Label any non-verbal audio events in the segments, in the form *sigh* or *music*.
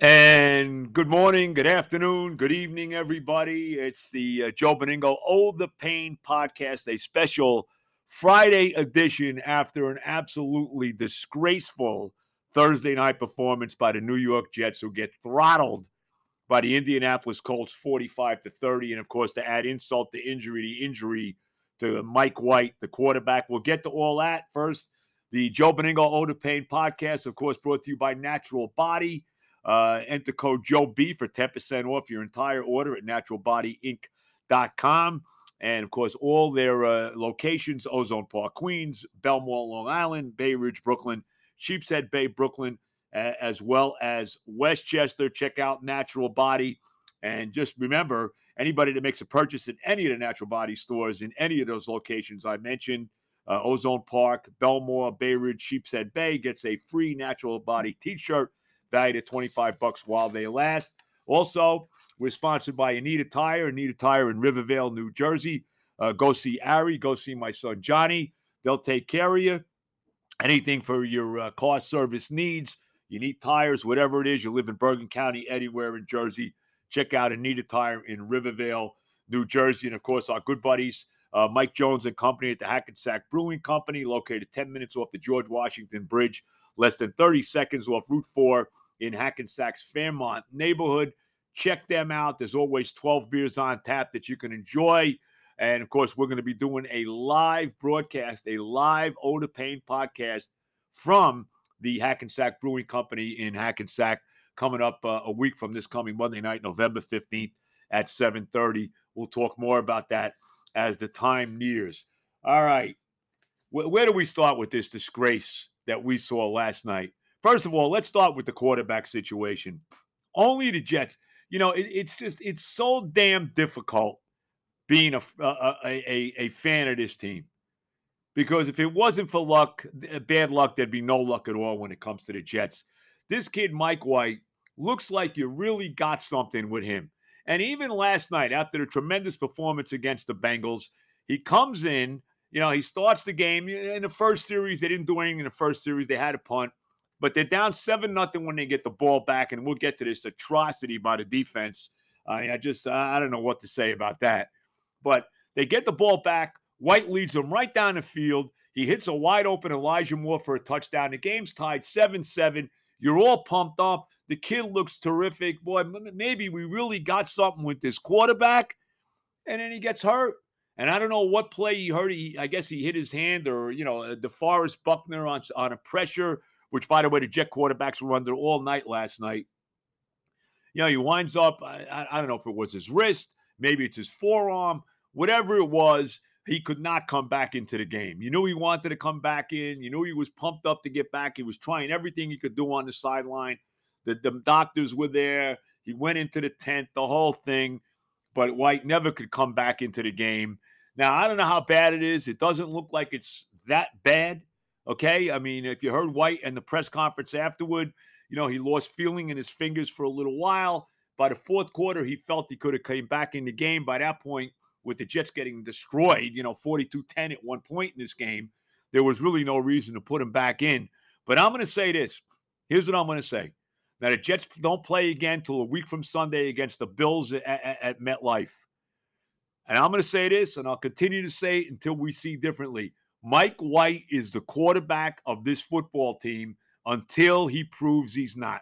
And good morning, good afternoon, good evening, everybody. It's the uh, Joe Benigno Oh the Pain podcast, a special Friday edition after an absolutely disgraceful Thursday night performance by the New York Jets, who get throttled by the Indianapolis Colts 45 to 30. And of course, to add insult to injury, the injury to Mike White, the quarterback. We'll get to all that first. The Joe Benigno Oh the Pain podcast, of course, brought to you by Natural Body. Uh, enter code Joe B for 10% off your entire order at naturalbodyinc.com. And of course, all their uh, locations Ozone Park, Queens, Bellmore, Long Island, Bay Ridge, Brooklyn, Sheepshead Bay, Brooklyn, uh, as well as Westchester. Check out Natural Body. And just remember anybody that makes a purchase in any of the Natural Body stores in any of those locations I mentioned, uh, Ozone Park, Bellmore, Bay Ridge, Sheepshead Bay, gets a free Natural Body t shirt valued at 25 bucks while they last. Also, we're sponsored by Anita Tire, Anita Tire in Rivervale, New Jersey. Uh, go see Ari, go see my son Johnny. They'll take care of you. Anything for your uh, car service needs. You need tires, whatever it is. You live in Bergen County, anywhere in Jersey. Check out Anita Tire in Rivervale, New Jersey. And of course, our good buddies, uh, Mike Jones and Company at the Hackensack Brewing Company, located 10 minutes off the George Washington Bridge less than 30 seconds off Route 4 in Hackensack's Fairmount neighborhood. Check them out. There's always 12 beers on tap that you can enjoy. And of course, we're going to be doing a live broadcast, a live the Pain podcast from the Hackensack Brewing Company in Hackensack coming up uh, a week from this coming Monday night, November 15th at 7:30. We'll talk more about that as the time nears. All right. Where, where do we start with this disgrace that we saw last night. First of all, let's start with the quarterback situation. Only the Jets. You know, it, it's just it's so damn difficult being a, a a, a fan of this team because if it wasn't for luck, uh, bad luck, there'd be no luck at all when it comes to the Jets. This kid, Mike White, looks like you really got something with him. And even last night, after the tremendous performance against the Bengals, he comes in you know, he starts the game in the first series. They didn't do anything in the first series. They had a punt, but they're down seven nothing when they get the ball back, and we'll get to this atrocity by the defense. I, I just I don't know what to say about that, but they get the ball back. White leads them right down the field. He hits a wide open Elijah Moore for a touchdown. The game's tied 7 7. You're all pumped up. The kid looks terrific. Boy, maybe we really got something with this quarterback. And then he gets hurt. And I don't know what play he heard. He, I guess he hit his hand, or you know, uh, DeForest Buckner on on a pressure. Which, by the way, the Jet quarterbacks were under all night last night. You know, he winds up. I, I don't know if it was his wrist, maybe it's his forearm, whatever it was. He could not come back into the game. You knew he wanted to come back in. You knew he was pumped up to get back. He was trying everything he could do on the sideline. The, the doctors were there. He went into the tent, the whole thing but White never could come back into the game. Now, I don't know how bad it is. It doesn't look like it's that bad. Okay. I mean, if you heard White and the press conference afterward, you know, he lost feeling in his fingers for a little while. By the fourth quarter, he felt he could have came back in the game. By that point, with the Jets getting destroyed, you know, 42 10 at one point in this game, there was really no reason to put him back in. But I'm going to say this. Here's what I'm going to say. Now, the Jets don't play again till a week from Sunday against the Bills at, at, at MetLife. And I'm going to say this, and I'll continue to say it until we see differently. Mike White is the quarterback of this football team until he proves he's not.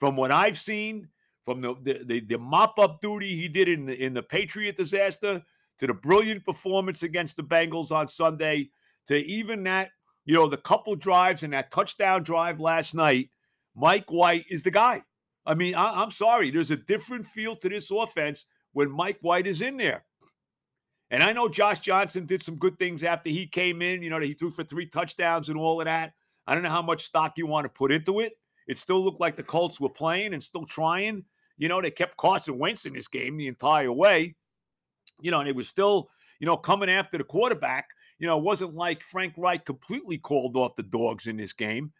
From what I've seen, from the, the, the, the mop up duty he did in the, in the Patriot disaster to the brilliant performance against the Bengals on Sunday to even that, you know, the couple drives and that touchdown drive last night, Mike White is the guy. I mean, I, am sorry. There's a different feel to this offense when Mike White is in there. And I know Josh Johnson did some good things after he came in. You know, he threw for three touchdowns and all of that. I don't know how much stock you want to put into it. It still looked like the Colts were playing and still trying. You know, they kept Carson Wentz in this game the entire way. You know, and it was still, you know, coming after the quarterback. You know, it wasn't like Frank Reich completely called off the dogs in this game.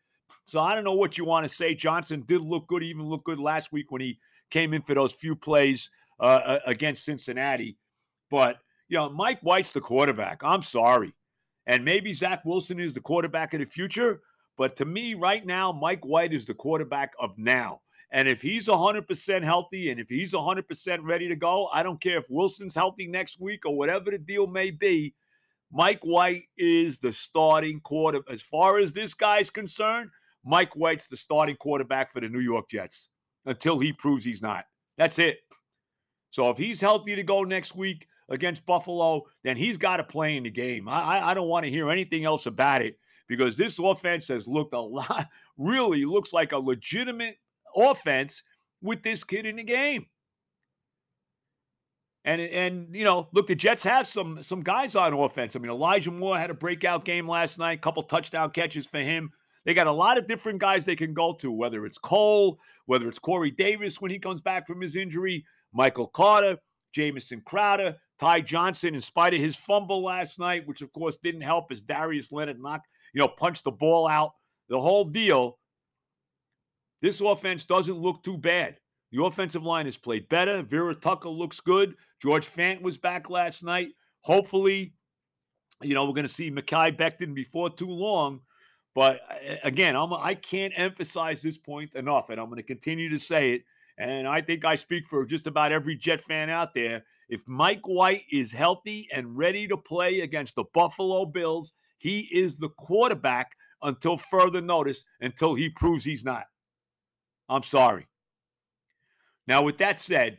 So I don't know what you want to say. Johnson did look good, even look good last week when he came in for those few plays uh, against Cincinnati. But, you know, Mike White's the quarterback. I'm sorry. And maybe Zach Wilson is the quarterback of the future. But to me, right now, Mike White is the quarterback of now. And if he's 100% healthy and if he's 100% ready to go, I don't care if Wilson's healthy next week or whatever the deal may be. Mike White is the starting quarter. As far as this guy's concerned, Mike White's the starting quarterback for the New York Jets until he proves he's not. That's it. So if he's healthy to go next week against Buffalo, then he's got to play in the game. I, I don't want to hear anything else about it because this offense has looked a lot, *laughs* really looks like a legitimate offense with this kid in the game. And and you know, look, the Jets have some some guys on offense. I mean, Elijah Moore had a breakout game last night, couple touchdown catches for him. They got a lot of different guys they can go to, whether it's Cole, whether it's Corey Davis when he comes back from his injury, Michael Carter, Jamison Crowder, Ty Johnson, in spite of his fumble last night, which of course didn't help as Darius Leonard knocked, you know, punched the ball out. The whole deal. This offense doesn't look too bad. The offensive line has played better. Vera-Tucker looks good. George Fant was back last night. Hopefully, you know, we're going to see Mekhi Becton before too long. But again, I'm, I can't emphasize this point enough, and I'm going to continue to say it. And I think I speak for just about every Jet fan out there. If Mike White is healthy and ready to play against the Buffalo Bills, he is the quarterback until further notice, until he proves he's not. I'm sorry. Now, with that said,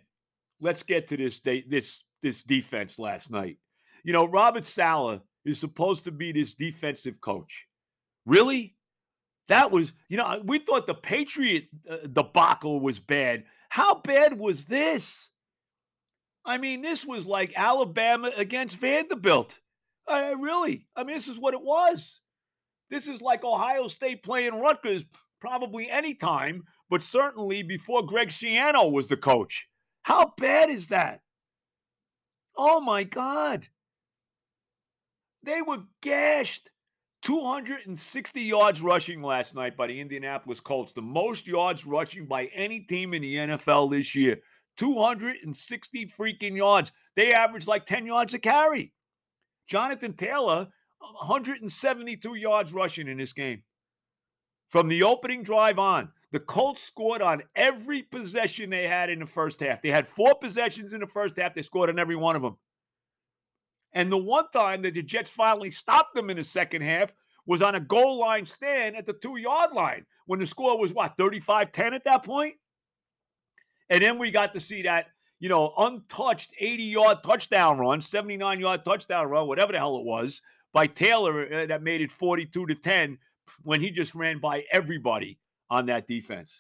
let's get to this day, this this defense last night. You know, Robert Saleh is supposed to be this defensive coach. Really? That was, you know, we thought the Patriot uh, debacle was bad. How bad was this? I mean, this was like Alabama against Vanderbilt. I, really? I mean, this is what it was. This is like Ohio State playing Rutgers probably any time, but certainly before Greg Schiano was the coach. How bad is that? Oh my God. They were gashed. 260 yards rushing last night by the Indianapolis Colts, the most yards rushing by any team in the NFL this year. 260 freaking yards. They averaged like 10 yards a carry. Jonathan Taylor, 172 yards rushing in this game. From the opening drive on, the Colts scored on every possession they had in the first half. They had four possessions in the first half. They scored on every one of them. And the one time that the Jets finally stopped them in the second half was on a goal line stand at the two yard line when the score was what, 35 10 at that point? And then we got to see that, you know, untouched 80 yard touchdown run, 79 yard touchdown run, whatever the hell it was, by Taylor uh, that made it 42 to 10 when he just ran by everybody on that defense.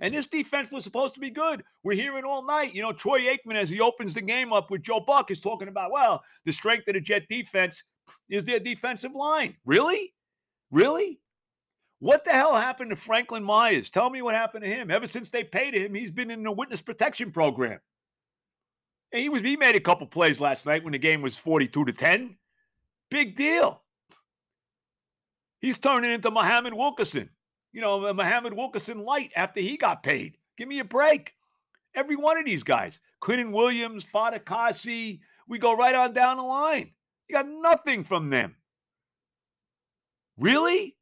And this defense was supposed to be good. We're hearing all night. You know, Troy Aikman, as he opens the game up with Joe Buck, is talking about, well, the strength of the Jet defense is their defensive line. Really? Really? What the hell happened to Franklin Myers? Tell me what happened to him. Ever since they paid him, he's been in the witness protection program. And he was he made a couple plays last night when the game was 42 to 10. Big deal. He's turning into Muhammad Wilkerson you know, Muhammad Wilkerson light after he got paid. Give me a break. Every one of these guys, Quinnen Williams, Fatukasi, we go right on down the line. You got nothing from them. Really?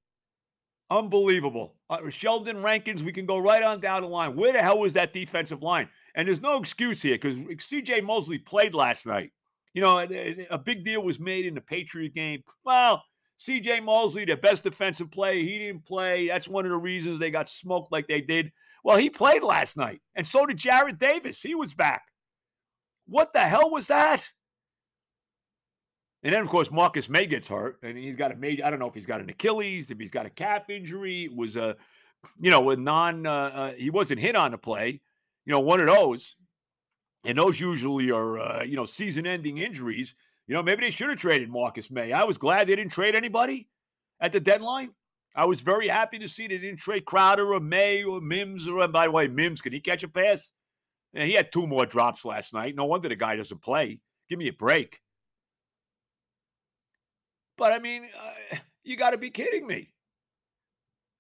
Unbelievable. Uh, Sheldon Rankins, we can go right on down the line. Where the hell was that defensive line? And there's no excuse here because CJ Mosley played last night. You know, a, a big deal was made in the Patriot game. Well, CJ Mosley, the best defensive play, he didn't play. That's one of the reasons they got smoked like they did. Well, he played last night, and so did Jarrad Davis. He was back. What the hell was that? And then, of course, Marcus Maye gets hurt, and he's got a major. I don't know if he's got an Achilles, if he's got a calf injury. It was a, you know, a non. Uh, uh, he wasn't hit on the play. You know, one of those, and those usually are, uh, you know, season-ending injuries. You know, maybe they should have traded Marcus Maye. I was glad they didn't trade anybody at the deadline. I was very happy to see they didn't trade Crowder or Maye or Mims. Or by the way, Mims, can he catch a pass? Yeah, he had two more drops last night. No wonder the guy doesn't play. Give me a break. But I mean, uh, you got to be kidding me.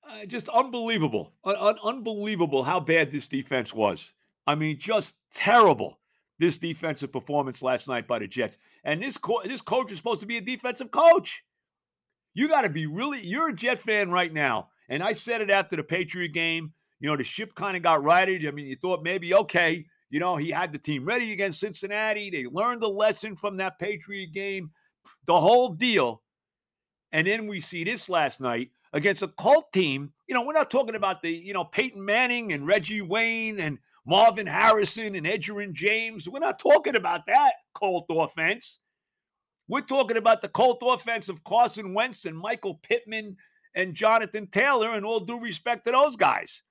Uh, just unbelievable. Un- unbelievable how bad this defense was. I mean, just terrible this defensive performance last night by the Jets. And this co- this coach is supposed to be a defensive coach. You got to be really you're a Jet fan right now. And I said it after the Patriot game. You know, the ship kind of got righted. I mean, you thought maybe, okay, you know, he had the team ready against Cincinnati. They learned the lesson from that Patriot game, the whole deal. And then we see this last night against a cult team. You know, we're not talking about the, you know, Peyton Manning and Reggie Wayne and Marvin Harrison and Edgerrin James. We're not talking about that Colt offense. We're talking about the Colt offense of Carson Wentz and Michael Pittman and Jonathan Taylor, and all due respect to those guys.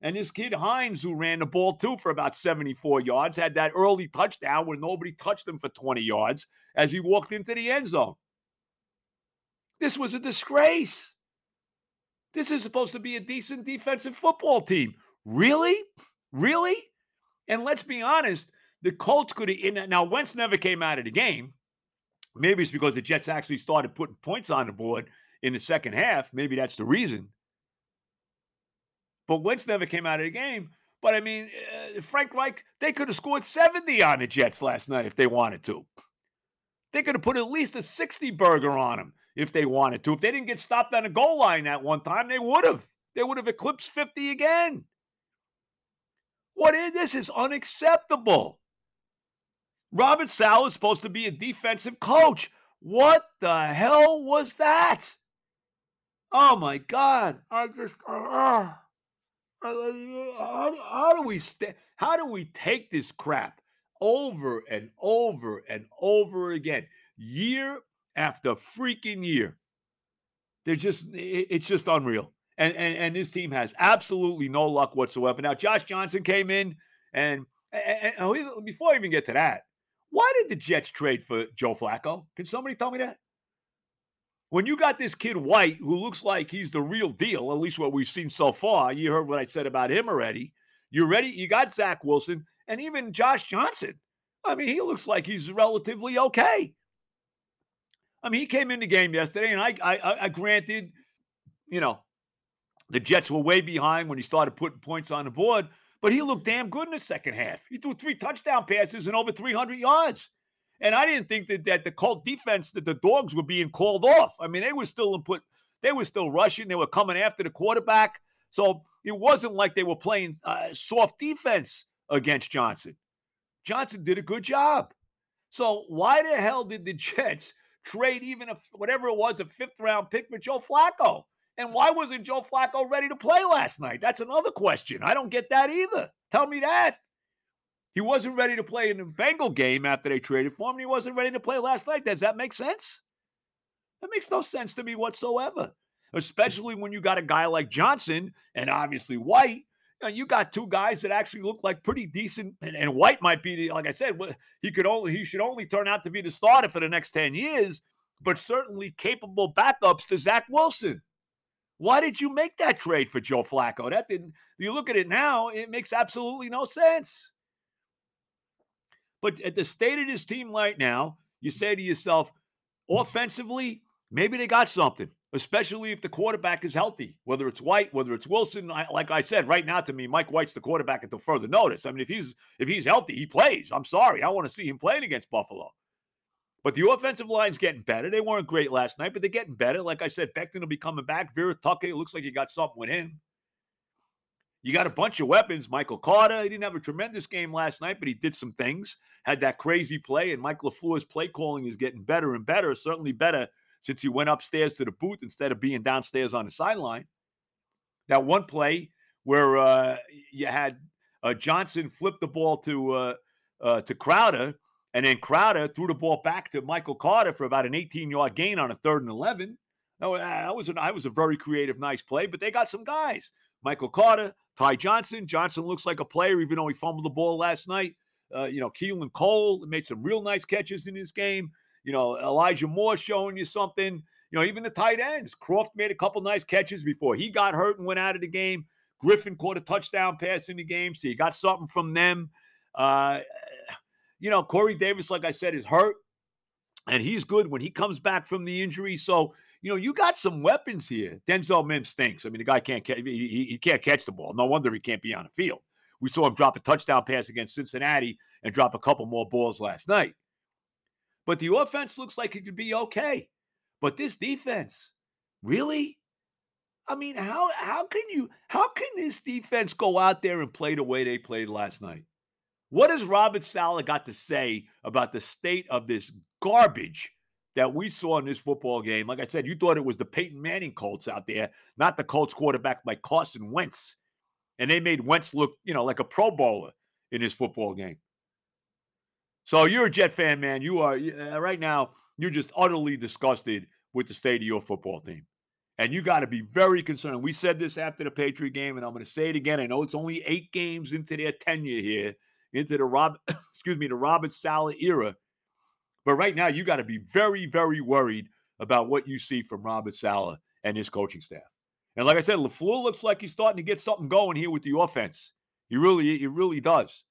And this kid Hines, who ran the ball too for about 74 yards, had that early touchdown where nobody touched him for 20 yards as he walked into the end zone. This was a disgrace. This is supposed to be a decent defensive football team. Really? Really? And let's be honest, the Colts could have. Now, Wentz never came out of the game. Maybe it's because the Jets actually started putting points on the board in the second half. Maybe that's the reason. But Wentz never came out of the game. But I mean, uh, Frank Reich, they could have scored 70 on the Jets last night if they wanted to. They could have put at least a 60 burger on them if they wanted to. If they didn't get stopped on the goal line that one time, they would have. They would have eclipsed 50 again. What is this? Is unacceptable. Robert Saleh is supposed to be a defensive coach. What the hell was that? Oh my God! I just uh, how, how do we st- how do we take this crap over and over and over again, year after freaking year? They're just it's just unreal. And, and and this team has absolutely no luck whatsoever. Now Josh Johnson came in and, and, and oh, before I even get to that, why did the Jets trade for Joe Flacco? Can somebody tell me that? When you got this kid White, who looks like he's the real deal, at least what we've seen so far, you heard what I said about him already. You're ready. You got Zach Wilson and even Josh Johnson. I mean, he looks like he's relatively okay. I mean, he came in the game yesterday, and I, I, I granted, you know, the Jets were way behind when he started putting points on the board. But he looked damn good in the second half. He threw three touchdown passes and over 300 yards. And I didn't think that, that the Colt defense, that the dogs were being called off. I mean, they were still put, they were still rushing. They were coming after the quarterback. So it wasn't like they were playing uh, soft defense against Johnson. Johnson did a good job. So why the hell did the *laughs* Jets trade even a whatever it was a fifth round pick for Joe Flacco? And why wasn't Joe Flacco ready to play last night? That's another question. I don't get that either. Tell me that. He wasn't ready to play in the Bengal game after they traded for him. he wasn't ready to play last night. Does that make sense? That makes no sense to me whatsoever. Especially when you got a guy like Johnson and obviously White. You, know, you got two guys that actually look like pretty decent, and, and White might be like I said, he could only he should only turn out to be the starter for the next 10 years, but certainly capable backups to Zach Wilson. Why did you make that trade for Joe Flacco? That didn't. You look at it now; it makes absolutely no sense. But at the state of this team right now, you say to yourself, offensively, maybe they got something, especially if the quarterback is healthy, whether it's White, whether it's Wilson. I, like I said, right now to me, Mike White's the quarterback until further notice. I mean, if he's if he's healthy, he plays. I'm sorry, I want to see him playing against Buffalo. But the offensive line's getting better. They weren't great last night, but they're getting better. Like I said, Becton will be coming back. Vera-Tucker, looks like you got something with him. You got a bunch of weapons. Michael Carter, he didn't have a tremendous game last night, but he did some things. Had that crazy play, and Mike LaFleur's play calling is getting better and better. Certainly better since he went upstairs to the booth instead of being downstairs on the sideline. That one play where uh, you had uh, Johnson flip the ball to uh, uh to Crowder, and then Crowder threw the ball back to Michael Carter for about an 18 yard gain on a third and 11. No, that was, an, that was a very creative, nice play, but they got some guys. Michael Carter, Ty Johnson. Johnson looks like a player, even though he fumbled the ball last night. Uh, you know, Keelan Cole made some real nice catches in his game. You know, Elijah Moore showing you something. You know, even the tight ends. Kroft made a couple nice catches before he got hurt and went out of the game. Griffin caught a touchdown pass in the game, so you got something from them. Uh, you know, Corey Davis, like I said, is hurt, and he's good when he comes back from the injury. So, you know, you got some weapons here. Denzel Mims stinks. I mean, the guy can't catch, he, he can't catch the ball. No wonder he can't be on the field. We saw him drop a touchdown pass against Cincinnati and drop a couple more balls last night. But the offense looks like it could be okay. But this defense, really? I mean, how how can you how can this defense go out there and play the way they played last night? What has Robert Saleh got to say about the state of this garbage that we saw in this football game? Like I said, you thought it was the Peyton Manning Colts out there, not the Colts quarterback like Carson Wentz. And they made Wentz look, you know, like a pro bowler in this football game. So you're a Jet fan, man. You are uh, right now, you're just utterly disgusted with the state of your football team. And you got to be very concerned. We said this after the Patriot game, and I'm going to say it again. I know it's only eight games into their tenure here, into the Rob, *coughs* excuse me, the Robert Saleh era. But right now, you got to be very, very worried about what you see from Robert Saleh and his coaching staff. And like I said, LaFleur looks like he's starting to get something going here with the offense. He really, he really does.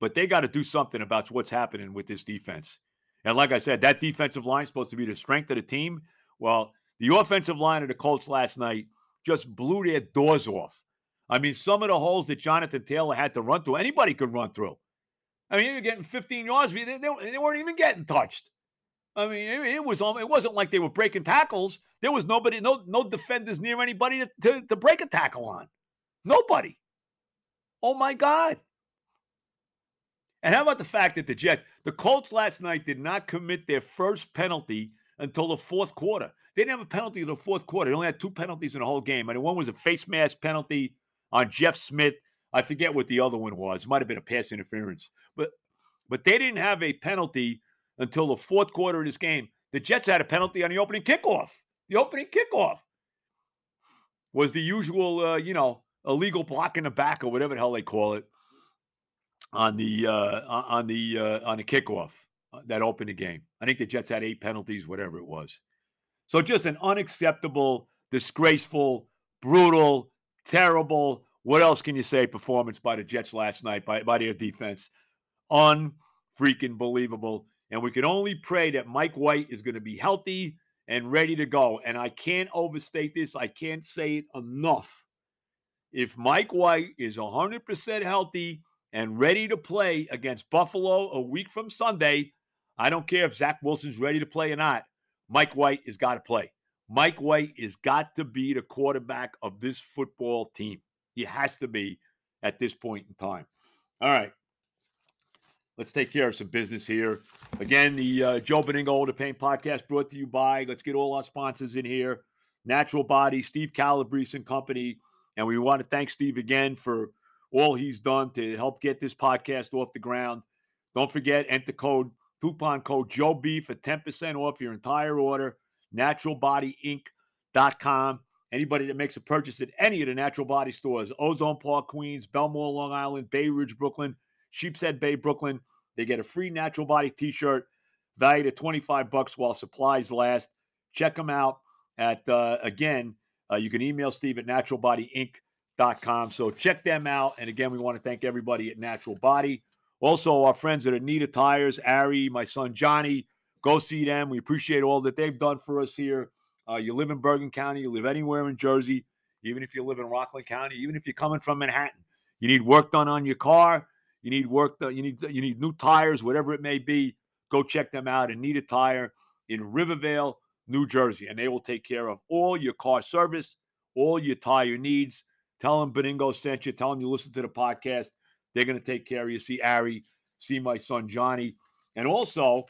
But they got to do something about what's happening with this defense. And like I said, that defensive line is supposed to be the strength of the team. Well, the offensive line of the Colts last night just blew their doors off. I mean, some of the holes that Jonathan Taylor had to run through, anybody could run through. I mean, you're getting 15 yards. They, they, they weren't even getting touched. I mean, it, it, was it wasn't like they were breaking tackles. There was nobody, no no defenders near anybody to, to, to break a tackle on. Nobody. Oh my God. And how about the fact that the Jets, the Colts last night did not commit their first penalty until the fourth quarter. They didn't have a penalty in the fourth quarter. They only had two penalties in the whole game. I mean, one was a face mask penalty on Jeff Smith. I forget what the other one was. It might have been a pass interference. But but they didn't have a penalty until the fourth quarter of this game. The Jets had a penalty on the opening kickoff. The opening kickoff was the usual, uh, you know, illegal block in the back or whatever the hell they call it on the uh, on the uh, on the kickoff uh, that opened the game. I think the Jets had eight penalties, whatever it was. So just an unacceptable, disgraceful, brutal, terrible. What else can you say? Performance by the Jets last night by by their defense, unfreaking believable. And we can only pray that Mike White is going to be healthy and ready to go. And I can't overstate this. I can't say it enough. If Mike White is 100% healthy and ready to play against Buffalo a week from Sunday, I don't care if Zach Wilson's ready to play or not. Mike White has got to play. Mike White has got to be the quarterback of this football team. He has to be at this point in time. All right. Let's take care of some business here. Again, the uh, Joe Benigno Ode to Pain podcast brought to you by, let's get all our sponsors in here Natural Body, Steve Calabrese and Company. And we want to thank Steve again for all he's done to help get this podcast off the ground. Don't forget, enter code, coupon code Joe B for 10% off your entire order. NaturalBodyInc.com. Anybody that makes a purchase at any of the Natural Body stores, Ozone Park, Queens, Bellmore, Long Island, Bay Ridge, Brooklyn, Sheepshead Bay, Brooklyn, they get a free Natural Body t-shirt valued at 25 bucks while supplies last. Check them out at, uh, again, uh, you can email Steve at naturalbodyinc.com. So check them out. And again, we want to thank everybody at Natural Body. Also, our friends at Anita Tires, Ari, my son Johnny, go see them. We appreciate all that they've done for us here. Uh, you live in Bergen County, you live anywhere in Jersey, even if you live in Rockland County, even if you're coming from Manhattan, you need work done on your car, you need work done, you need you need new tires, whatever it may be. Go check them out. Anita Tire in Rivervale, New Jersey, and they will take care of all your car service, all your tire needs. Tell them Benigno sent you. Tell them you listen to the podcast. They're going to take care of you. See Ari, see my son Johnny. And also,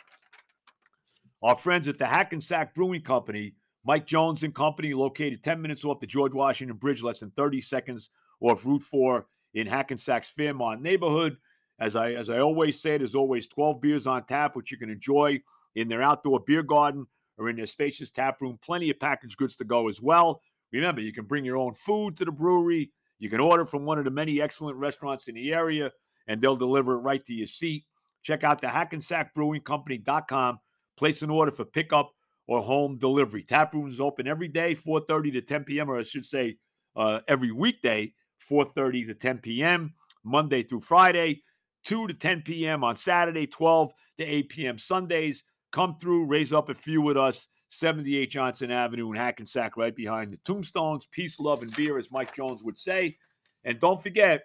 our friends at the Hackensack Brewing Company, Mike Jones and Company, located 10 minutes off the George Washington Bridge, less than 30 seconds off Route 4 in Hackensack's Fairmount neighborhood. As I as I always say, there's always 12 beers on tap, which you can enjoy in their outdoor beer garden or in their spacious tap room. Plenty of packaged goods to go as well. Remember, you can bring your own food to the brewery. You can order from one of the many excellent restaurants in the area, and they'll deliver it right to your seat. Check out the hackensackbrewingcompany.com. Place an order for pickup or home delivery. Tap room is open every day, 4.30 to 10 p.m., or I should say uh, every weekday, 4.30 to 10 p.m., Monday through Friday, 2 to 10 p.m. on Saturday, 12 to 8 p.m. Sundays. Come through, raise up a few with us. 78 Johnson Avenue in Hackensack, right behind the Tombstones. Peace, love, and beer, as Mike Jones would say. And don't forget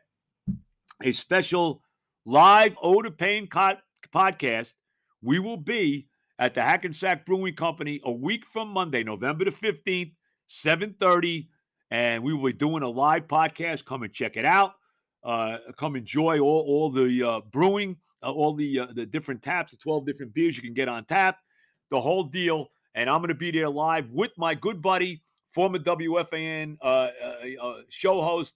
a special live Ode of Pain co- podcast. We will be at the Hackensack Brewing Company a week from Monday, November the 15th, 7:30, and we will be doing a live podcast. Come and check it out. Uh, come enjoy all, all the uh, brewing, uh, all the uh, the different taps, the 12 different beers you can get on tap, the whole deal. And I'm going to be there live with my good buddy, former WFAN uh, uh, show host.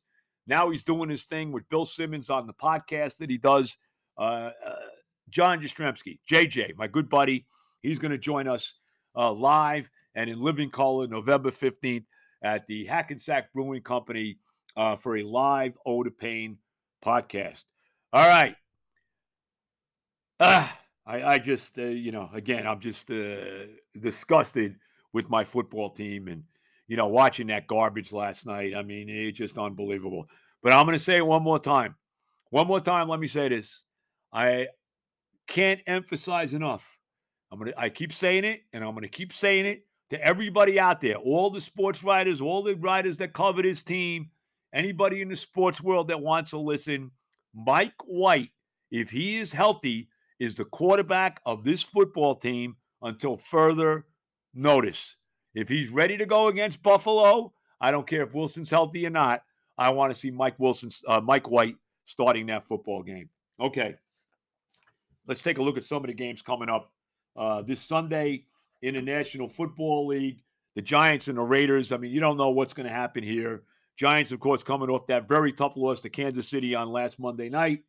Now he's doing his thing with Bill Simmons on the podcast that he does. John Jastremski, JJ, my good buddy, he's going to join us live and in living color November 15th at the Hackensack Brewing Company uh, for a live Ode to Pain podcast. All right. Ah, I, I just, uh, you know, again, I'm just uh, disgusted with my football team and, you know, watching that garbage last night. I mean, it's just unbelievable. But I'm going to say it one more time. One more time, let me say this. I can't emphasize enough. I'm to, I keep saying it and I'm to keep saying it to everybody out there, all the sports writers, all the writers that cover this team, anybody in the sports world that wants to listen, Mike White, if he is healthy, is the quarterback of this football team until further notice. If he's ready to go against Buffalo, I don't care if Wilson's healthy or not. I want to see Mike Wilson, uh, Mike White starting that football game. Okay, let's take a look at some of the games coming up uh, this Sunday in the National Football League. The Giants and the Raiders. I mean, you don't know what's going to happen here. Giants, of course, coming off that very tough loss to Kansas City on last Monday night.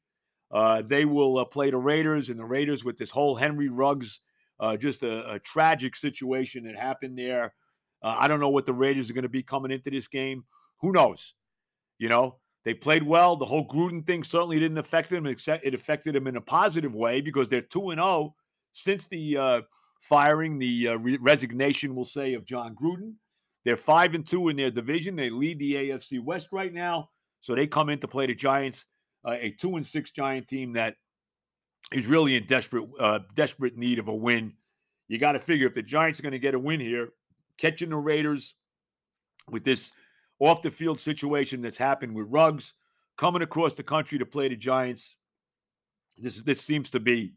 Uh, they will uh, play the Raiders, and the Raiders with this whole Henry Ruggs, uh, just a, a, tragic situation that happened there. Uh, I don't know what the Raiders are going to be coming into this game. Who knows? You know, they played well. The whole Gruden thing certainly didn't affect them. Except it affected them in a positive way because they're 2 and 0 since the uh, firing, the uh, re- resignation, we'll say, of Jon Gruden. They're five and two in their division. They lead the AFC West right now, so they come in to play the Giants, uh, a two and six Giant team that is really in desperate uh, desperate need of a win. You got to figure if the Giants are going to get a win here, catching the Raiders with this off the field situation that's happened with Ruggs coming across the country to play the Giants. This this seems to be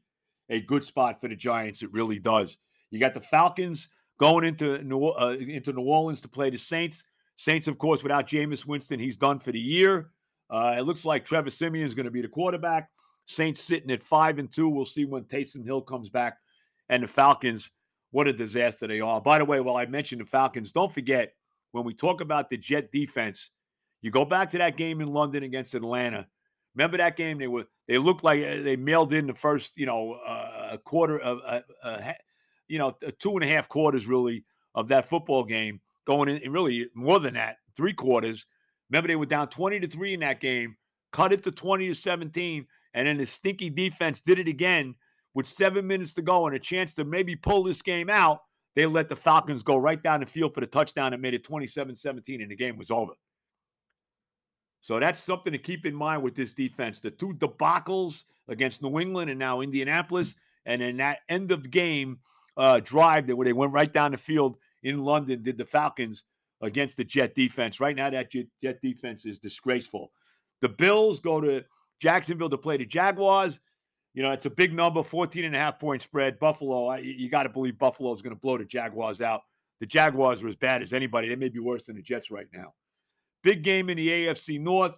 a good spot for the Giants. It really does. You got the Falcons going into New, uh, into New Orleans to play the Saints. Saints, of course, without Jameis Winston, he's done for the year. Uh, it looks like Trevor Siemian is going to be the quarterback. Saints sitting at five and two. We'll see when Taysom Hill comes back. And the Falcons, what a disaster they are. By the way, while I mentioned the Falcons, don't forget when we talk about the Jet defense, you go back to that game in London against Atlanta. Remember that game? They were they looked like uh, they mailed in the first, you know, uh, a quarter of, uh, you know, two and a half quarters really of that football game. Going in, really more than that, three quarters. Remember they were down twenty to three in that game, cut it to twenty to seventeen, and then the stinky defense did it again with seven minutes to go and a chance to maybe pull this game out. They let the Falcons go right down the field for the touchdown and made it 27 17, and the game was over. So that's something to keep in mind with this defense. The two debacles against New England and now Indianapolis, and then that end of the game uh, drive that where they went right down the field in London did the Falcons against the Jet defense. Right now, that Jet defense is disgraceful. The Bills go to Jacksonville to play the Jaguars. You know, it's a big number, 14 and a half point spread. Buffalo, you got to believe Buffalo is going to blow the Jaguars out. The Jaguars are as bad as anybody. They may be worse than the Jets right now. Big game in the AFC North.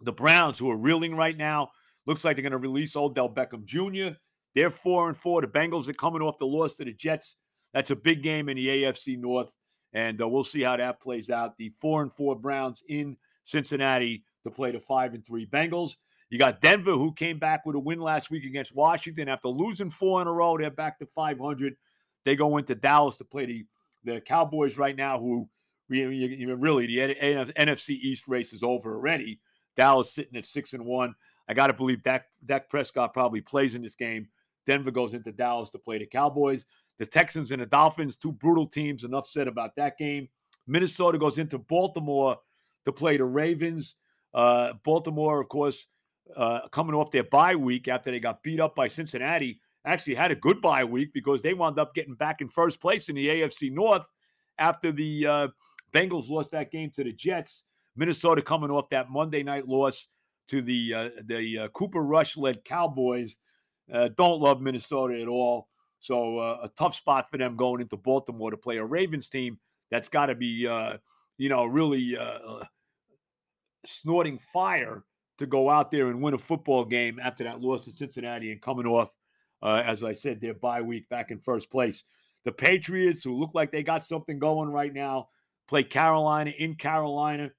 The Browns, who are reeling right now, looks like they're going to release Odell Beckham Jr. They're four and four. The Bengals are coming off the loss to the Jets. That's a big game in the AFC North, and uh, we'll see how that plays out. The four and four Browns in Cincinnati to play the five and three Bengals. You got Denver, who came back with a win last week against Washington after losing four in a row. They're back to 500. They go into Dallas to play the the Cowboys right now, who really the NFC East race is over already. Dallas sitting at six and one. I got to believe Dak, Dak Prescott probably plays in this game. Denver goes into Dallas to play the Cowboys. The Texans and the Dolphins, two brutal teams. Enough said about that game. Minnesota goes into Baltimore to play the Ravens. Uh, Baltimore, of course, uh, coming off their bye week after they got beat up by Cincinnati, actually had a good bye week because they wound up getting back in first place in the AFC North after the uh, Bengals lost that game to the Jets. Minnesota coming off that Monday night loss to the uh, the uh, Cooper Rush led Cowboys. Uh, don't love Minnesota at all. So uh, a tough spot for them going into Baltimore to play a Ravens team that's got to be, uh, you know, really uh, snorting fire to go out there and win a football game after that loss to Cincinnati and coming off, as I said, their bye week back in first place. The Patriots, who look like they got something going right now, play Carolina in Carolina.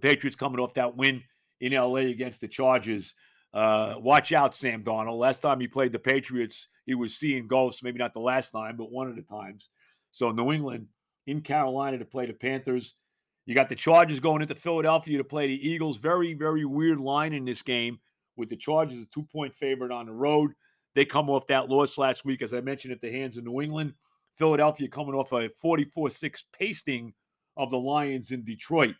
Patriots coming off that win in LA against the Chargers. Uh, watch out, Sam Darnold. Last time he played the Patriots, he was seeing ghosts. Maybe not the last time, but one of the times. So New England in Carolina to play the Panthers. You got the Chargers going into Philadelphia to play the Eagles. Very, very weird line in this game with the Chargers a two point favorite on the road. They come off that loss last week, as I mentioned, at the hands of New England. Philadelphia coming off a 44 6 pasting of the Lions in Detroit.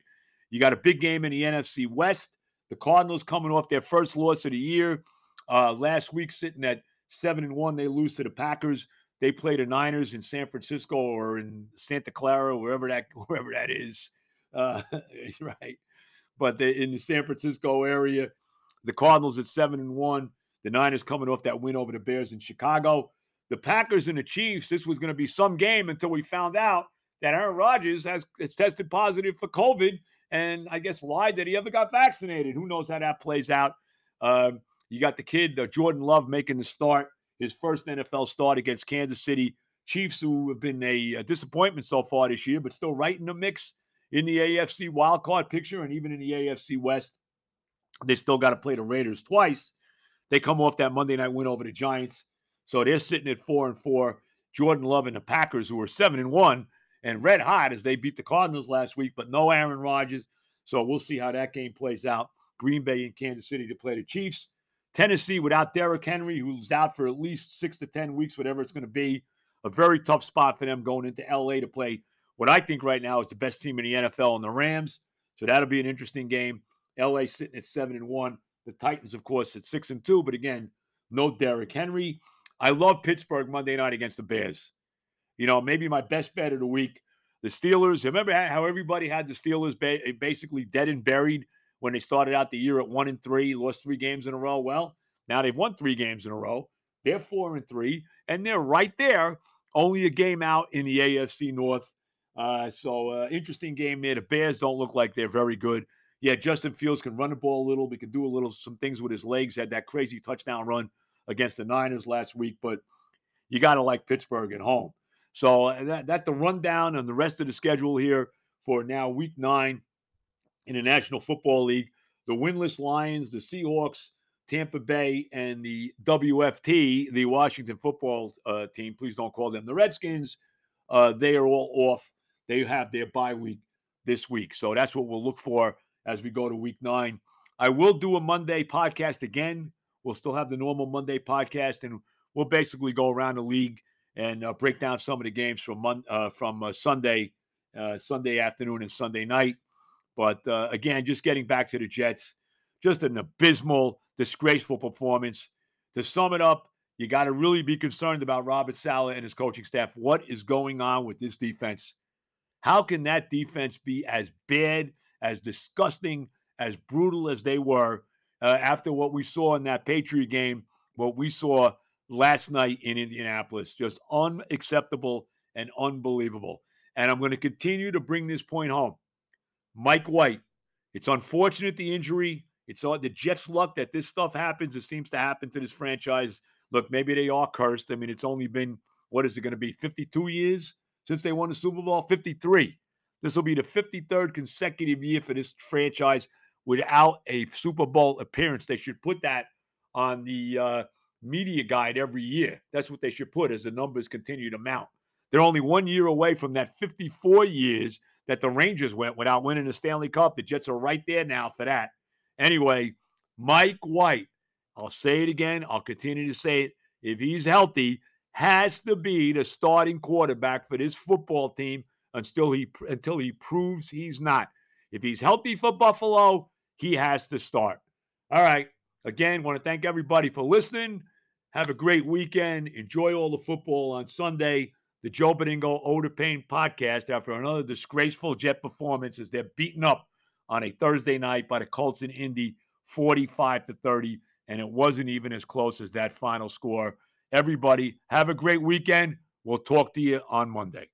You got a big game in the NFC West. The Cardinals coming off their first loss of the year. Uh, last week, sitting at 7 and 1, they lose to the Packers. They play the Niners in San Francisco or in Santa Clara, wherever that *laughs* wherever that is uh, *laughs* right. But in the San Francisco area, the Cardinals at seven and one. The Niners coming off that win over the Bears in Chicago. The Packers and the Chiefs. This was going to be some game until we found out that Aaron Rodgers has, has tested positive for COVID and I guess lied that he ever got vaccinated. Who knows how that plays out? Uh, you got the kid, uh, Jordan Love, making the start, his first NFL start against Kansas City Chiefs, who have been a, a disappointment so far this year, but still right in the mix in the AFC wildcard picture and even in the AFC West. They still got to play the Raiders twice. They come off that Monday night win over the Giants. So they're sitting at four and four. Jordan Love and the Packers, who are seven and one and red hot as they beat the Cardinals last week, but no Aaron Rodgers. So we'll see how that game plays out. Green Bay and Kansas City to play the Chiefs. Tennessee without Derrick Henry, who's out for at least six to 10 weeks, whatever it's going to be. A very tough spot for them going into LA to play what I think right now is the best team in the NFL and the Rams. So that'll be an interesting game. LA sitting at seven and one. The Titans, of course, at six and two. But again, no Derrick Henry. I love Pittsburgh Monday night against the Bears. You know, maybe my best bet of the week. The Steelers. Remember how everybody had the Steelers basically dead and buried when they started out the year at one and three, lost three games in a row. Well, now they've won three games in a row. They're four and three, and they're right there, only a game out in the AFC North uh, so uh, interesting game there. The Bears don't look like they're very good. Yeah, Justin Fields can run the ball a little. We can do a little some things with his legs. Had that crazy touchdown run against the Niners last week, but you got to like Pittsburgh at home. So uh, that that the rundown on the rest of the schedule here for now week nine in the National Football League. The winless Lions, the Seahawks, Tampa Bay, and the WFT, the Washington Football uh, Team. Please don't call them the Redskins. Uh, they are all off they have their bye week this week. So that's what we'll look for as we go to week nine. I will do a Monday podcast again. We'll still have the normal Monday podcast, and we'll basically go around the league and uh, break down some of the games from uh, from uh, Sunday, uh, Sunday afternoon and Sunday night. But uh, again, just getting back to the Jets, just an abysmal, disgraceful performance. To sum it up, you got to really be concerned about Robert Saleh and his coaching staff. What is going on with this defense? How can that defense be as bad, as disgusting, as brutal as they were uh, after what we saw in that Patriot game, what we saw last night in Indianapolis? Just unacceptable and unbelievable. And I'm going to continue to bring this point home. Mike White, it's unfortunate the injury. It's all the Jets' luck that this stuff happens. It seems to happen to this franchise. Look, maybe they are cursed. I mean, it's only been, what is it going to be, 52 years since they won the Super Bowl 53. This will be the 53rd consecutive year for this franchise without a Super Bowl appearance. They should put that on the uh, media guide every year. That's what they should put as the numbers continue to mount. They're only one year away from that 54 years that the Rangers went without winning the Stanley Cup. The Jets are right there now for that. Anyway, Mike White, I'll say it again. I'll continue to say it. If he's healthy, has to be the starting quarterback for this football team until he until he proves he's not. If he's healthy for Buffalo, he has to start. All right. Again, want to thank everybody for listening. Have a great weekend. Enjoy all the football on Sunday. The Joe Benigno Ode Pain podcast after another disgraceful Jet performance as they're beaten up on a Thursday night by the Colts in Indy 45 to 30. And it wasn't even as close as that final score. Everybody, have a great weekend. We'll talk to you on Monday.